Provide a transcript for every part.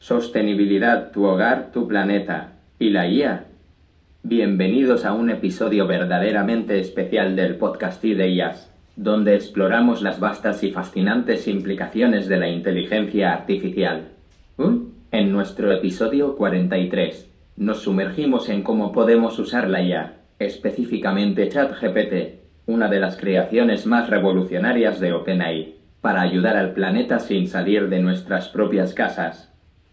Sostenibilidad, tu hogar, tu planeta y la IA. Bienvenidos a un episodio verdaderamente especial del podcast IDEIAS, donde exploramos las vastas y fascinantes implicaciones de la inteligencia artificial. ¿Uh? En nuestro episodio 43, nos sumergimos en cómo podemos usar la IA, específicamente ChatGPT, una de las creaciones más revolucionarias de OpenAI, para ayudar al planeta sin salir de nuestras propias casas.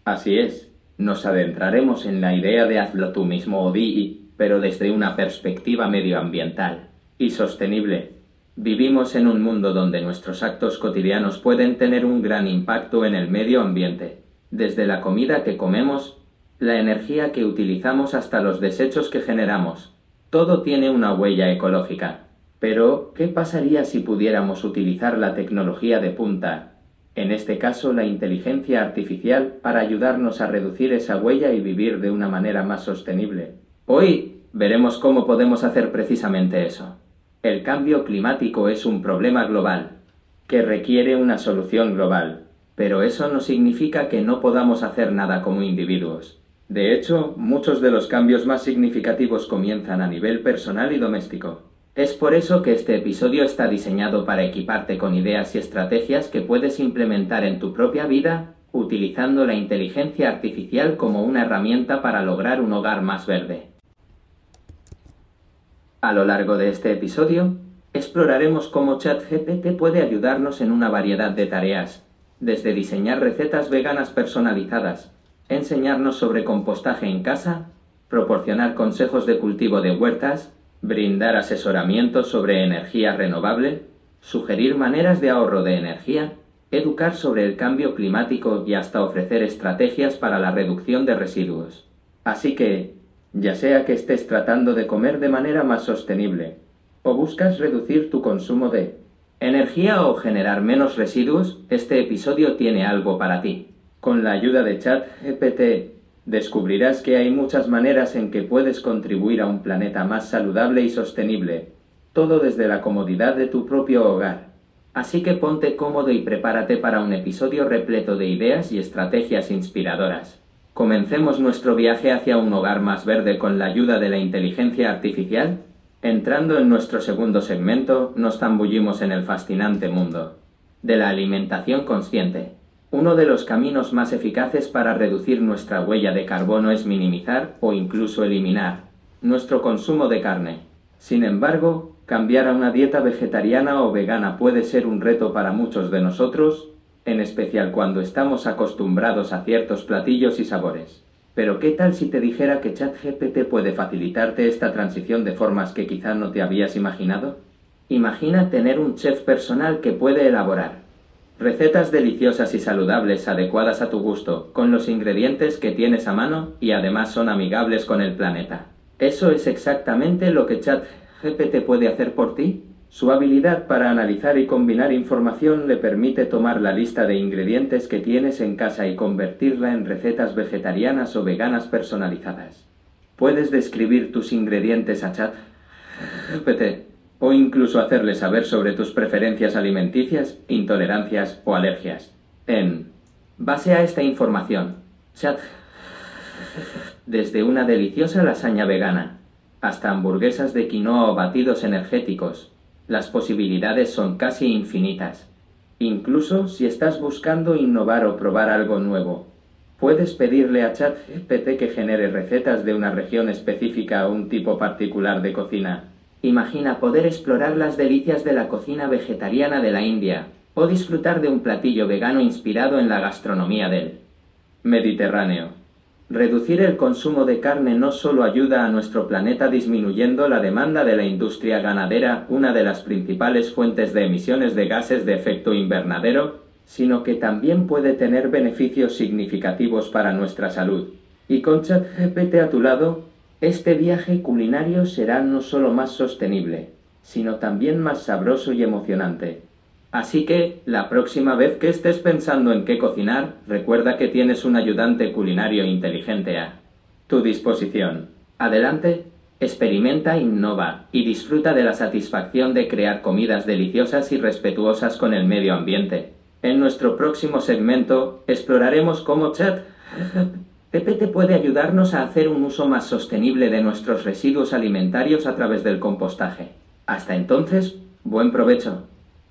Así es, nos adentraremos en la idea de hazlo tú mismo o DI, pero desde una perspectiva medioambiental y sostenible. Vivimos en un mundo donde nuestros actos cotidianos pueden tener un gran impacto en el medio ambiente, desde la comida que comemos, la energía que utilizamos hasta los desechos que generamos. Todo tiene una huella ecológica. Pero, ¿qué pasaría si pudiéramos utilizar la tecnología de punta, en este caso la inteligencia artificial, para ayudarnos a reducir esa huella y vivir de una manera más sostenible? Hoy veremos cómo podemos hacer precisamente eso. El cambio climático es un problema global, que requiere una solución global, pero eso no significa que no podamos hacer nada como individuos. De hecho, muchos de los cambios más significativos comienzan a nivel personal y doméstico. Es por eso que este episodio está diseñado para equiparte con ideas y estrategias que puedes implementar en tu propia vida utilizando la inteligencia artificial como una herramienta para lograr un hogar más verde. A lo largo de este episodio, exploraremos cómo ChatGPT puede ayudarnos en una variedad de tareas, desde diseñar recetas veganas personalizadas, enseñarnos sobre compostaje en casa, proporcionar consejos de cultivo de huertas, brindar asesoramiento sobre energía renovable, sugerir maneras de ahorro de energía, educar sobre el cambio climático y hasta ofrecer estrategias para la reducción de residuos. Así que, ya sea que estés tratando de comer de manera más sostenible, o buscas reducir tu consumo de energía o generar menos residuos, este episodio tiene algo para ti. Con la ayuda de ChatGPT descubrirás que hay muchas maneras en que puedes contribuir a un planeta más saludable y sostenible, todo desde la comodidad de tu propio hogar. Así que ponte cómodo y prepárate para un episodio repleto de ideas y estrategias inspiradoras. Comencemos nuestro viaje hacia un hogar más verde con la ayuda de la inteligencia artificial. Entrando en nuestro segundo segmento, nos zambullimos en el fascinante mundo de la alimentación consciente. Uno de los caminos más eficaces para reducir nuestra huella de carbono es minimizar o incluso eliminar nuestro consumo de carne. Sin embargo, cambiar a una dieta vegetariana o vegana puede ser un reto para muchos de nosotros, en especial cuando estamos acostumbrados a ciertos platillos y sabores. Pero ¿qué tal si te dijera que ChatGPT puede facilitarte esta transición de formas que quizá no te habías imaginado? Imagina tener un chef personal que puede elaborar Recetas deliciosas y saludables adecuadas a tu gusto, con los ingredientes que tienes a mano y además son amigables con el planeta. ¿Eso es exactamente lo que ChatGPT puede hacer por ti? Su habilidad para analizar y combinar información le permite tomar la lista de ingredientes que tienes en casa y convertirla en recetas vegetarianas o veganas personalizadas. Puedes describir tus ingredientes a ChatGPT o incluso hacerle saber sobre tus preferencias alimenticias, intolerancias o alergias. En base a esta información, chat desde una deliciosa lasaña vegana hasta hamburguesas de quinoa o batidos energéticos, las posibilidades son casi infinitas. Incluso si estás buscando innovar o probar algo nuevo, puedes pedirle a ChatGPT que genere recetas de una región específica o un tipo particular de cocina Imagina poder explorar las delicias de la cocina vegetariana de la India o disfrutar de un platillo vegano inspirado en la gastronomía del Mediterráneo. Reducir el consumo de carne no solo ayuda a nuestro planeta disminuyendo la demanda de la industria ganadera, una de las principales fuentes de emisiones de gases de efecto invernadero, sino que también puede tener beneficios significativos para nuestra salud. Y con ChatGPT a tu lado, este viaje culinario será no solo más sostenible, sino también más sabroso y emocionante. Así que, la próxima vez que estés pensando en qué cocinar, recuerda que tienes un ayudante culinario inteligente a tu disposición. Adelante, experimenta, innova y disfruta de la satisfacción de crear comidas deliciosas y respetuosas con el medio ambiente. En nuestro próximo segmento exploraremos cómo Chat ChatGPT puede ayudarnos a hacer un uso más sostenible de nuestros residuos alimentarios a través del compostaje. Hasta entonces, buen provecho.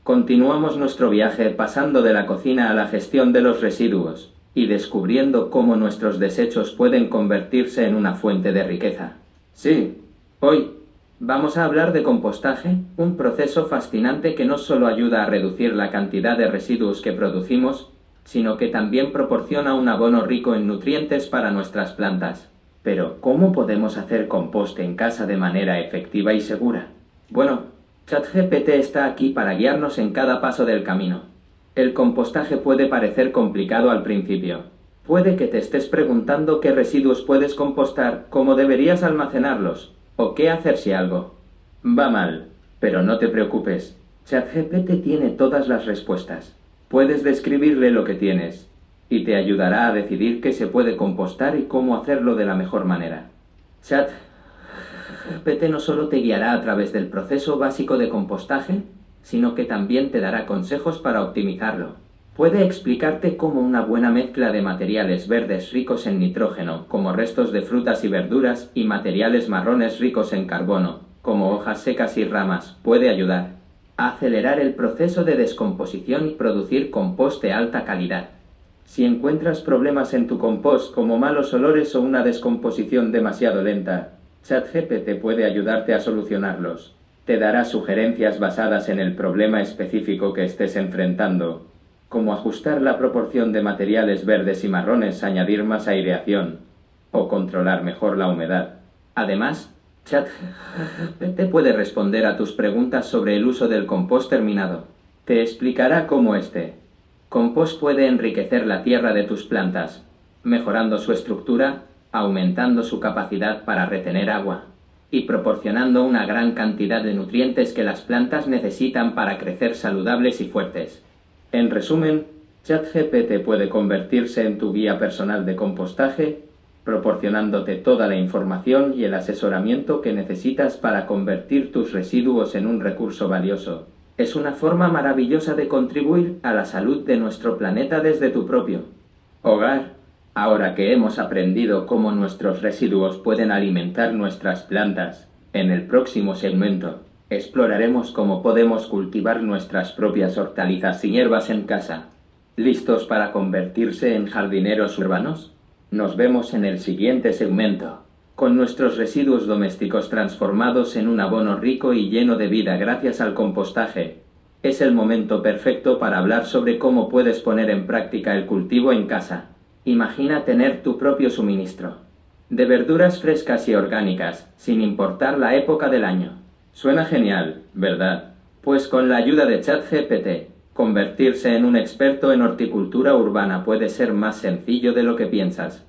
Continuamos nuestro viaje pasando de la cocina a la gestión de los residuos y descubriendo cómo nuestros desechos pueden convertirse en una fuente de riqueza. Sí, hoy vamos a hablar de compostaje, un proceso fascinante que no solo ayuda a reducir la cantidad de residuos que producimos, sino que también proporciona un abono rico en nutrientes para nuestras plantas. Pero, ¿cómo podemos hacer compost en casa de manera efectiva y segura? Bueno, ChatGPT está aquí para guiarnos en cada paso del camino. El compostaje puede parecer complicado al principio. Puede que te estés preguntando qué residuos puedes compostar, cómo deberías almacenarlos, o qué hacer si algo. Va mal, pero no te preocupes. ChatGPT tiene todas las respuestas. Puedes describirle lo que tienes, y te ayudará a decidir qué se puede compostar y cómo hacerlo de la mejor manera. Chat PT no solo te guiará a través del proceso básico de compostaje, sino que también te dará consejos para optimizarlo. Puede explicarte cómo una buena mezcla de materiales verdes ricos en nitrógeno, como restos de frutas y verduras, y materiales marrones ricos en carbono, como hojas secas y ramas, puede ayudar acelerar el proceso de descomposición y producir compost de alta calidad. Si encuentras problemas en tu compost como malos olores o una descomposición demasiado lenta, ChatGPT puede ayudarte a solucionarlos. Te dará sugerencias basadas en el problema específico que estés enfrentando, como ajustar la proporción de materiales verdes y marrones, añadir más aireación o controlar mejor la humedad. Además, ChatGPT puede responder a tus preguntas sobre el uso del compost terminado. Te explicará cómo este compost puede enriquecer la tierra de tus plantas, mejorando su estructura aumentando su capacidad para retener agua y proporcionando una gran cantidad de nutrientes que las plantas necesitan para crecer saludables y fuertes. En resumen, ChatGPT puede convertirse en tu guía personal de compostaje, proporcionándote toda la información y el asesoramiento que necesitas para convertir tus residuos en un recurso valioso. Es una forma maravillosa de contribuir a la salud de nuestro planeta desde tu propio hogar Ahora que hemos aprendido cómo nuestros residuos pueden alimentar nuestras plantas, en el próximo segmento exploraremos cómo podemos cultivar nuestras propias hortalizas y hierbas en casa. ¿Listos para convertirse en jardineros urbanos? Nos vemos en el siguiente segmento, con nuestros residuos domésticos transformados en un abono rico y lleno de vida gracias al compostaje. Es el momento perfecto para hablar sobre cómo puedes poner en práctica el cultivo en casa. Imagina tener tu propio suministro, de verduras frescas y orgánicas, sin importar la época del año. Suena genial, ¿verdad? Pues con la ayuda de ChatGPT, convertirse en un experto en horticultura urbana puede ser más sencillo de lo que piensas.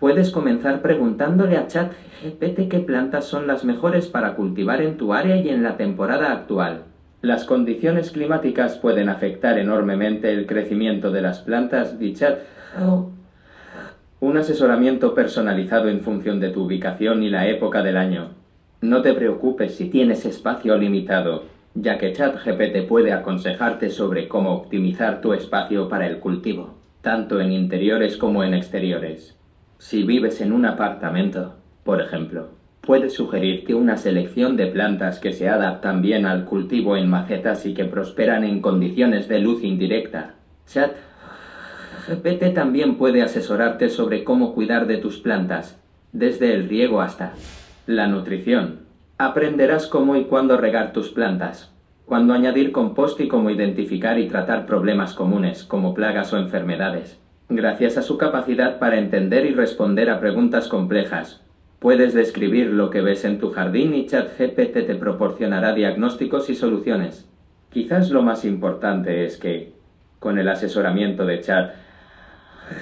Puedes comenzar preguntándole a ChatGPT qué plantas son las mejores para cultivar en tu área y en la temporada actual. Las condiciones climáticas pueden afectar enormemente el crecimiento de las plantas y chat un asesoramiento personalizado en función de tu ubicación y la época del año. No te preocupes si tienes espacio limitado, ya que ChatGPT puede aconsejarte sobre cómo optimizar tu espacio para el cultivo, tanto en interiores como en exteriores. Si vives en un apartamento, por ejemplo, puede sugerirte una selección de plantas que se adaptan bien al cultivo en macetas y que prosperan en condiciones de luz indirecta. Chat GPT también puede asesorarte sobre cómo cuidar de tus plantas, desde el riego hasta la nutrición. Aprenderás cómo y cuándo regar tus plantas, cuándo añadir compost y cómo identificar y tratar problemas comunes como plagas o enfermedades. Gracias a su capacidad para entender y responder a preguntas complejas, puedes describir lo que ves en tu jardín y ChatGPT te proporcionará diagnósticos y soluciones. Quizás lo más importante es que, con el asesoramiento de Chat,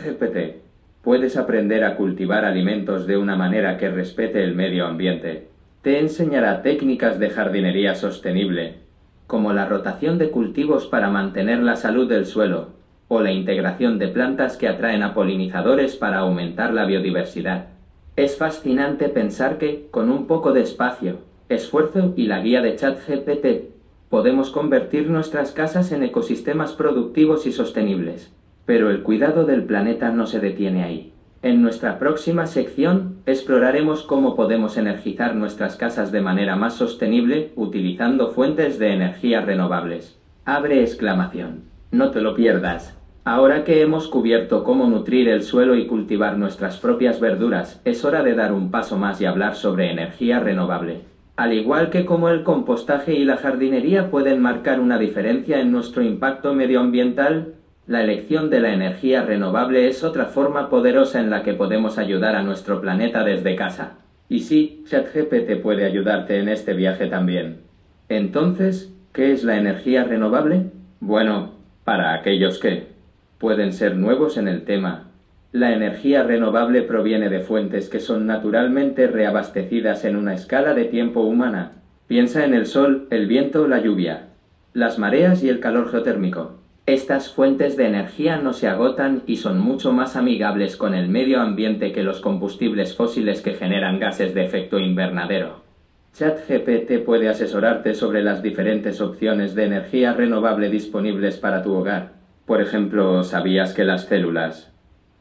GPT, puedes aprender a cultivar alimentos de una manera que respete el medio ambiente. Te enseñará técnicas de jardinería sostenible, como la rotación de cultivos para mantener la salud del suelo, o la integración de plantas que atraen a polinizadores para aumentar la biodiversidad. Es fascinante pensar que, con un poco de espacio, esfuerzo y la guía de ChatGPT, podemos convertir nuestras casas en ecosistemas productivos y sostenibles. Pero el cuidado del planeta no se detiene ahí. En nuestra próxima sección exploraremos cómo podemos energizar nuestras casas de manera más sostenible utilizando fuentes de energía renovables. Abre exclamación. No te lo pierdas. Ahora que hemos cubierto cómo nutrir el suelo y cultivar nuestras propias verduras, es hora de dar un paso más y hablar sobre energía renovable. Al igual que como el compostaje y la jardinería pueden marcar una diferencia en nuestro impacto medioambiental, la elección de la energía renovable es otra forma poderosa en la que podemos ayudar a nuestro planeta desde casa. Y sí, ChatGPT puede ayudarte en este viaje también. Entonces, ¿qué es la energía renovable? Bueno, para aquellos que pueden ser nuevos en el tema, la energía renovable proviene de fuentes que son naturalmente reabastecidas en una escala de tiempo humana. Piensa en el sol, el viento, la lluvia, las mareas y el calor geotérmico. Estas fuentes de energía no se agotan y son mucho más amigables con el medio ambiente que los combustibles fósiles que generan gases de efecto invernadero. ChatGPT puede asesorarte sobre las diferentes opciones de energía renovable disponibles para tu hogar. Por ejemplo, ¿sabías que las células,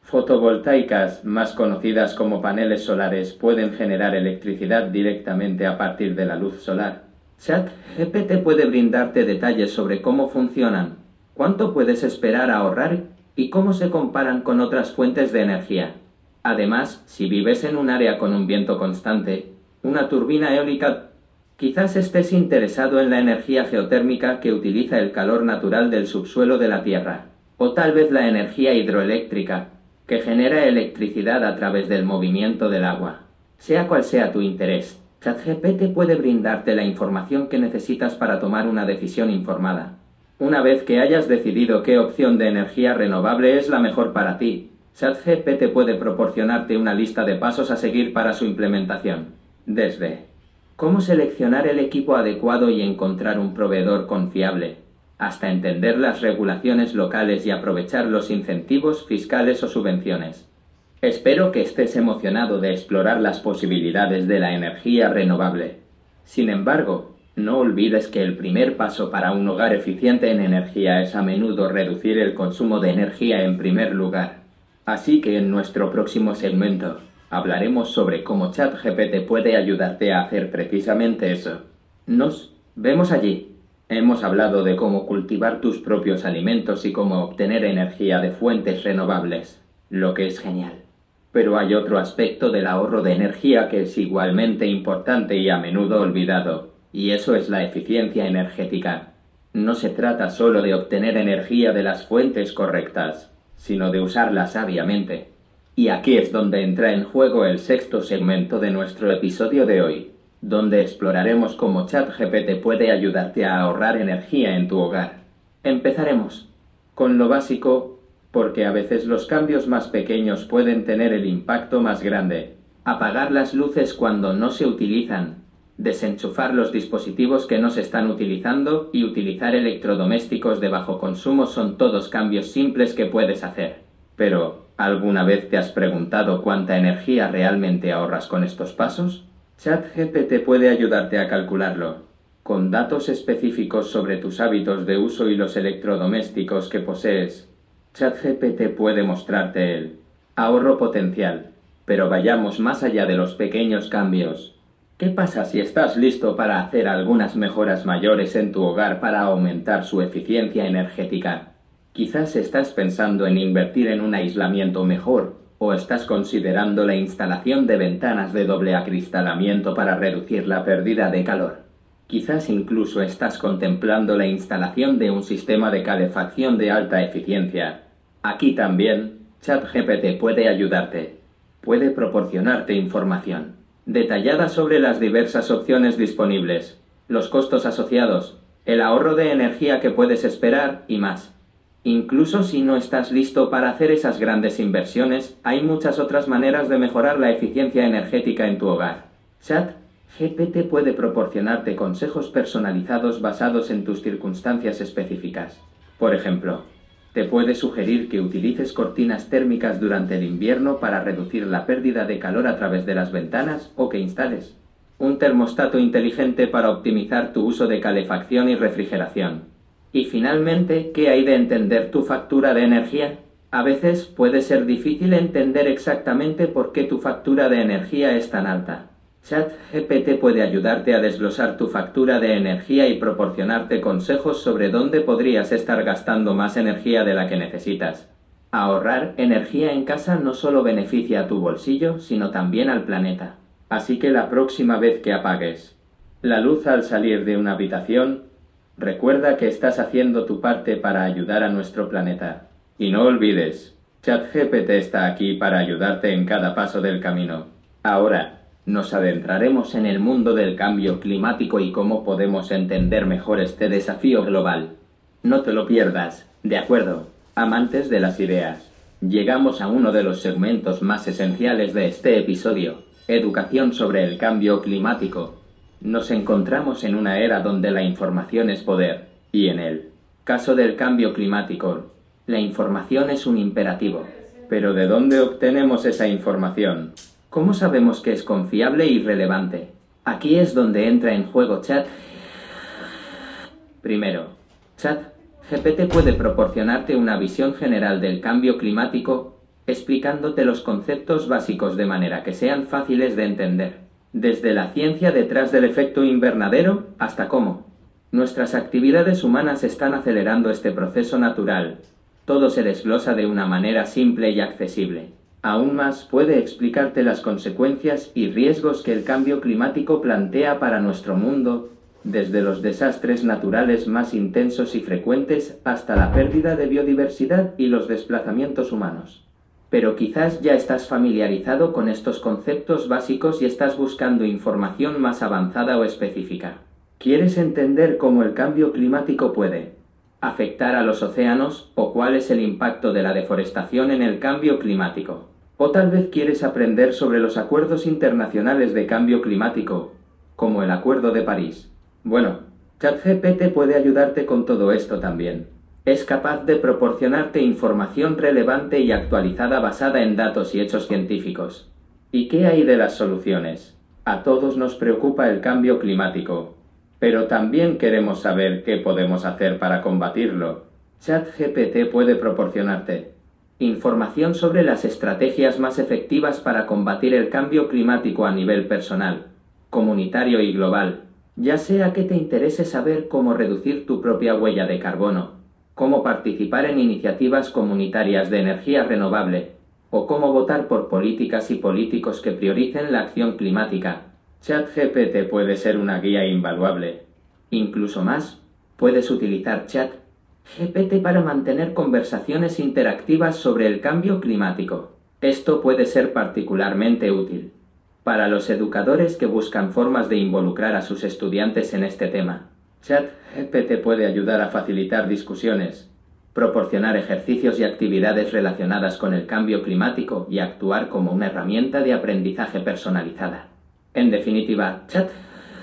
fotovoltaicas, más conocidas como paneles solares, pueden generar electricidad directamente a partir de la luz solar. ChatGPT puede brindarte detalles sobre cómo funcionan, cuánto puedes esperar ahorrar y cómo se comparan con otras fuentes de energía. Además, si vives en un área con un viento constante, una turbina eólica, quizás estés interesado en la energía geotérmica que utiliza el calor natural del subsuelo de la Tierra, o tal vez la energía hidroeléctrica, que genera electricidad a través del movimiento del agua. Sea cual sea tu interés, ChatGPT puede brindarte la información que necesitas para tomar una decisión informada. Una vez que hayas decidido qué opción de energía renovable es la mejor para ti, ChatGPT puede proporcionarte una lista de pasos a seguir para su implementación. Desde cómo seleccionar el equipo adecuado y encontrar un proveedor confiable, hasta entender las regulaciones locales y aprovechar los incentivos fiscales o subvenciones. Espero que estés emocionado de explorar las posibilidades de la energía renovable. Sin embargo, no olvides que el primer paso para un hogar eficiente en energía es a menudo reducir el consumo de energía en primer lugar. Así que en nuestro próximo segmento hablaremos sobre cómo ChatGPT puede ayudarte a hacer precisamente eso. Nos vemos allí. Hemos hablado de cómo cultivar tus propios alimentos y cómo obtener energía de fuentes renovables, lo que es genial. Pero hay otro aspecto del ahorro de energía que es igualmente importante y a menudo olvidado, y eso es la eficiencia energética. No se trata solo de obtener energía de las fuentes correctas, sino de usarla sabiamente. Y aquí es donde entra en juego el sexto segmento de nuestro episodio de hoy, donde exploraremos cómo ChatGPT puede ayudarte a ahorrar energía en tu hogar. Empezaremos con lo básico porque a veces los cambios más pequeños pueden tener el impacto más grande. Apagar las luces cuando no se utilizan, desenchufar los dispositivos que no se están utilizando y utilizar electrodomésticos de bajo consumo son todos cambios simples que puedes hacer. Pero, ¿alguna vez te has preguntado cuánta energía realmente ahorras con estos pasos? ChatGPT puede ayudarte a calcularlo. Con datos específicos sobre tus hábitos de uso y los electrodomésticos que posees, ChatGPT puede mostrarte el ahorro potencial. Pero vayamos más allá de los pequeños cambios. ¿Qué pasa si estás listo para hacer algunas mejoras mayores en tu hogar para aumentar su eficiencia energética? Quizás estás pensando en invertir en un aislamiento mejor ¿O estás considerando la instalación de ventanas de doble acristalamiento para reducir la pérdida de calor? Quizás incluso estás contemplando la instalación de un sistema de calefacción de alta eficiencia. Aquí también, ChatGPT puede ayudarte. Puede proporcionarte información detallada sobre las diversas opciones disponibles, los costos asociados, el ahorro de energía que puedes esperar y más. Incluso si no estás listo para hacer esas grandes inversiones, hay muchas otras maneras de mejorar la eficiencia energética en tu hogar. Chat GPT puede proporcionarte consejos personalizados basados en tus circunstancias específicas. Por ejemplo, te puede sugerir que utilices cortinas térmicas durante el invierno para reducir la pérdida de calor a través de las ventanas o que instales un termostato inteligente para optimizar tu uso de calefacción y refrigeración. Y finalmente, ¿qué hay de entender tu factura de energía? A veces puede ser difícil entender exactamente por qué tu factura de energía es tan alta. ChatGPT puede ayudarte a desglosar tu factura de energía y proporcionarte consejos sobre dónde podrías estar gastando más energía de la que necesitas. Ahorrar energía en casa no solo beneficia a tu bolsillo, sino también al planeta. Así que la próxima vez que apagues la luz al salir de una habitación, recuerda que estás haciendo tu parte para ayudar a nuestro planeta. Y no olvides, ChatGPT está aquí para ayudarte en cada paso del camino. Ahora, nos adentraremos en el mundo del cambio climático y cómo podemos entender mejor este desafío global. No te lo pierdas. De acuerdo, amantes de las ideas. Llegamos a uno de los segmentos más esenciales de este episodio, educación sobre el cambio climático. Nos encontramos en una era donde la información es poder, y en el caso del cambio climático, la información es un imperativo. Pero ¿de dónde obtenemos esa información? ¿Cómo sabemos que es confiable y relevante? Aquí es donde entra en juego Chat. Primero, Chat GPT puede proporcionarte una visión general del cambio climático, explicándote los conceptos básicos de manera que sean fáciles de entender, desde la ciencia detrás del efecto invernadero hasta cómo. Nuestras actividades humanas están acelerando este proceso natural. Todo se desglosa de una manera simple y accesible. Aún más puede explicarte las consecuencias y riesgos que el cambio climático plantea para nuestro mundo, desde los desastres naturales más intensos y frecuentes hasta la pérdida de biodiversidad y los desplazamientos humanos. Pero quizás ya estás familiarizado con estos conceptos básicos y estás buscando información más avanzada o específica. ¿Quieres entender cómo el cambio climático puede afectar a los océanos o cuál es el impacto de la deforestación en el cambio climático? O tal vez quieres aprender sobre los acuerdos internacionales de cambio climático, como el Acuerdo de París. Bueno, ChatGPT puede ayudarte con todo esto también. Es capaz de proporcionarte información relevante y actualizada basada en datos y hechos científicos. ¿Y qué hay de las soluciones? A todos nos preocupa el cambio climático, pero también queremos saber qué podemos hacer para combatirlo. ChatGPT puede proporcionarte Información sobre las estrategias más efectivas para combatir el cambio climático a nivel personal, comunitario y global, ya sea que te interese saber cómo reducir tu propia huella de carbono, cómo participar en iniciativas comunitarias de energía renovable, o cómo votar por políticas y políticos que prioricen la acción climática. ChatGPT puede ser una guía invaluable. Incluso más, puedes utilizar Chat GPT para mantener conversaciones interactivas sobre el cambio climático. Esto puede ser particularmente útil para los educadores que buscan formas de involucrar a sus estudiantes en este tema. ChatGPT puede ayudar a facilitar discusiones, proporcionar ejercicios y actividades relacionadas con el cambio climático y actuar como una herramienta de aprendizaje personalizada. En definitiva, Chat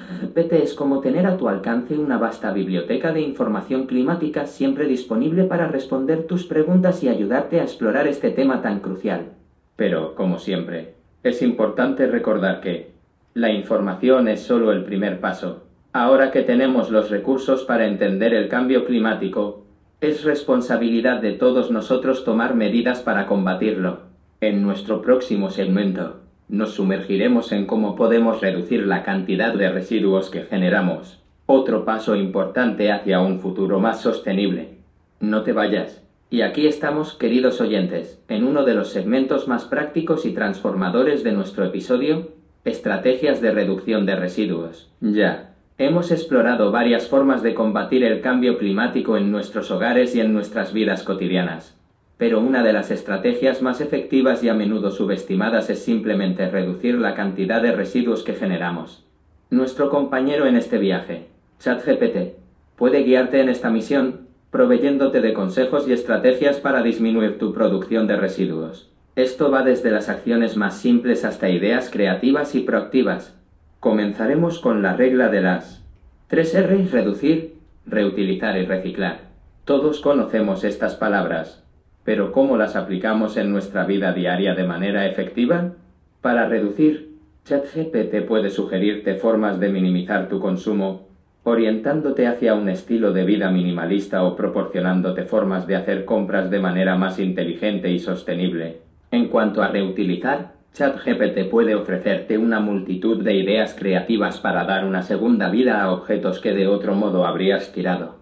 GPT es como tener a tu alcance una vasta biblioteca de información climática siempre disponible para responder tus preguntas y ayudarte a explorar este tema tan crucial. Pero, como siempre, es importante recordar que la información es solo el primer paso. Ahora que tenemos los recursos para entender el cambio climático, es responsabilidad de todos nosotros tomar medidas para combatirlo. En nuestro próximo segmento nos sumergiremos en cómo podemos reducir la cantidad de residuos que generamos. Otro paso importante hacia un futuro más sostenible. No te vayas. Y aquí estamos, queridos oyentes, en uno de los segmentos más prácticos y transformadores de nuestro episodio, Estrategias de reducción de residuos. Ya, hemos explorado varias formas de combatir el cambio climático en nuestros hogares y en nuestras vidas cotidianas pero una de las estrategias más efectivas y a menudo subestimadas es simplemente reducir la cantidad de residuos que generamos. Nuestro compañero en este viaje, ChatGPT, puede guiarte en esta misión, proveyéndote de consejos y estrategias para disminuir tu producción de residuos. Esto va desde las acciones más simples hasta ideas creativas y proactivas. Comenzaremos con la regla de las 3 R, reducir, reutilizar y reciclar. Todos conocemos estas palabras, pero ¿cómo las aplicamos en nuestra vida diaria de manera efectiva? Para reducir, ChatGPT puede sugerirte formas de minimizar tu consumo orientándote hacia un estilo de vida minimalista o proporcionándote formas de hacer compras de manera más inteligente y sostenible. En cuanto a reutilizar, ChatGPT puede ofrecerte una multitud de ideas creativas para dar una segunda vida a objetos que de otro modo habrías tirado.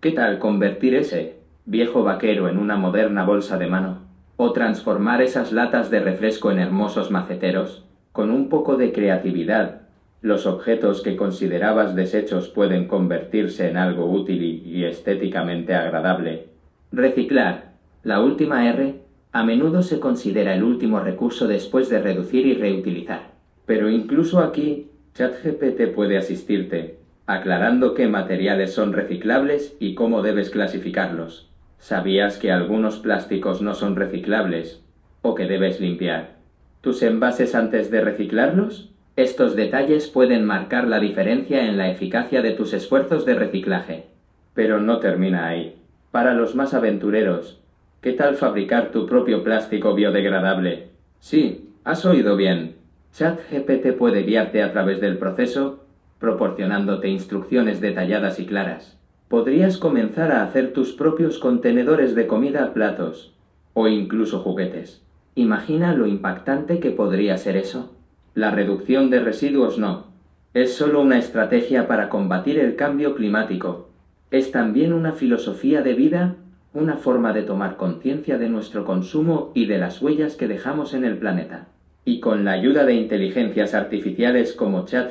¿Qué tal convertir ese viejo vaquero en una moderna bolsa de mano? ¿O transformar esas latas de refresco en hermosos maceteros? Con un poco de creatividad, los objetos que considerabas desechos pueden convertirse en algo útil y estéticamente agradable. Reciclar. La última R a menudo se considera el último recurso después de reducir y reutilizar. Pero incluso aquí, ChatGPT puede asistirte, aclarando qué materiales son reciclables y cómo debes clasificarlos. ¿Sabías que algunos plásticos no son reciclables o que debes limpiar tus envases antes de reciclarlos? Estos detalles pueden marcar la diferencia en la eficacia de tus esfuerzos de reciclaje. Pero no termina ahí. Para los más aventureros, ¿qué tal fabricar tu propio plástico biodegradable? Sí, has oído bien. ChatGPT puede guiarte a través del proceso proporcionándote instrucciones detalladas y claras. Podrías comenzar a hacer tus propios contenedores de comida, platos o incluso juguetes. Imagina lo impactante que podría ser eso. La reducción de residuos no. Es solo una estrategia para combatir el cambio climático. Es también una filosofía de vida, una forma de tomar conciencia de nuestro consumo y de las huellas que dejamos en el planeta. Y con la ayuda de inteligencias artificiales como Chat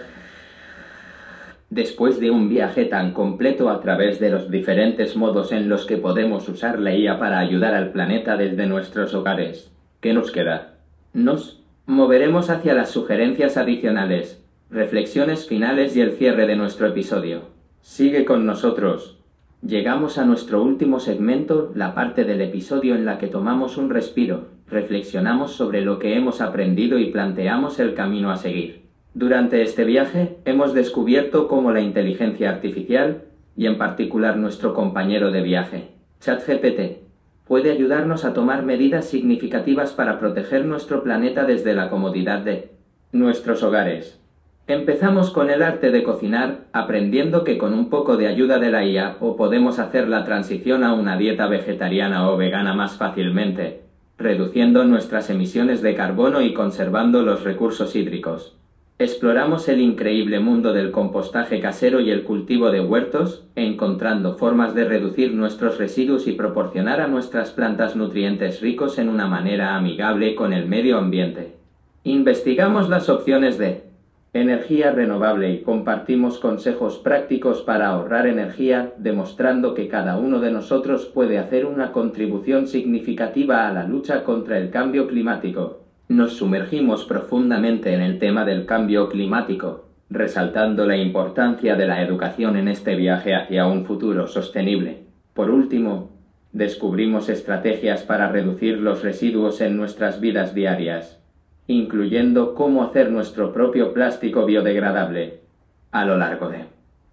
Después de un viaje tan completo a través de los diferentes modos en los que podemos usar la IA para ayudar al planeta desde nuestros hogares, ¿qué nos queda? Nos moveremos hacia las sugerencias adicionales, reflexiones finales y el cierre de nuestro episodio. Sigue con nosotros. Llegamos a nuestro último segmento, la parte del episodio en la que tomamos un respiro, reflexionamos sobre lo que hemos aprendido y planteamos el camino a seguir. Durante este viaje hemos descubierto cómo la inteligencia artificial, y en particular nuestro compañero de viaje, ChatGPT, puede ayudarnos a tomar medidas significativas para proteger nuestro planeta desde la comodidad de nuestros hogares. Empezamos con el arte de cocinar, aprendiendo que con un poco de ayuda de la IA o podemos hacer la transición a una dieta vegetariana o vegana más fácilmente, reduciendo nuestras emisiones de carbono y conservando los recursos hídricos. Exploramos el increíble mundo del compostaje casero y el cultivo de huertos, encontrando formas de reducir nuestros residuos y proporcionar a nuestras plantas nutrientes ricos en una manera amigable con el medio ambiente. Investigamos las opciones de energía renovable y compartimos consejos prácticos para ahorrar energía, demostrando que cada uno de nosotros puede hacer una contribución significativa a la lucha contra el cambio climático. Nos sumergimos profundamente en el tema del cambio climático, resaltando la importancia de la educación en este viaje hacia un futuro sostenible. Por último, descubrimos estrategias para reducir los residuos en nuestras vidas diarias, incluyendo cómo hacer nuestro propio plástico biodegradable. A lo largo de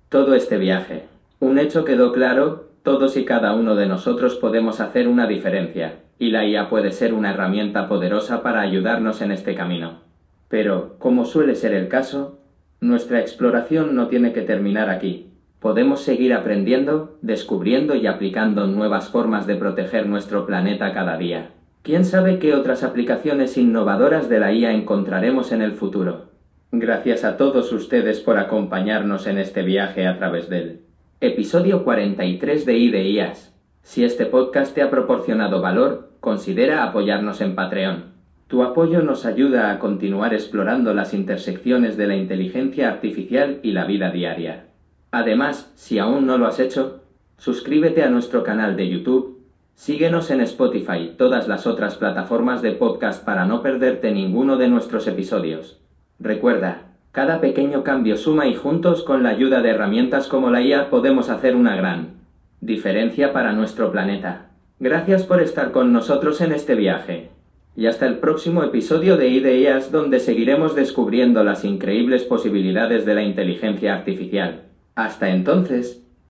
todo este viaje, un hecho quedó claro, todos y cada uno de nosotros podemos hacer una diferencia y la IA puede ser una herramienta poderosa para ayudarnos en este camino. Pero, como suele ser el caso, nuestra exploración no tiene que terminar aquí. Podemos seguir aprendiendo, descubriendo y aplicando nuevas formas de proteger nuestro planeta cada día. ¿Quién sabe qué otras aplicaciones innovadoras de la IA encontraremos en el futuro? Gracias a todos ustedes por acompañarnos en este viaje a través del episodio 43 de IDEIAS. Si este podcast te ha proporcionado valor, considera apoyarnos en Patreon. Tu apoyo nos ayuda a continuar explorando las intersecciones de la inteligencia artificial y la vida diaria. Además, si aún no lo has hecho, suscríbete a nuestro canal de YouTube, síguenos en Spotify y todas las otras plataformas de podcast para no perderte ninguno de nuestros episodios. Recuerda, cada pequeño cambio suma y juntos con la ayuda de herramientas como la IA podemos hacer una gran diferencia para nuestro planeta. Gracias por estar con nosotros en este viaje. Y hasta el próximo episodio de Ideas donde seguiremos descubriendo las increíbles posibilidades de la inteligencia artificial. Hasta entonces,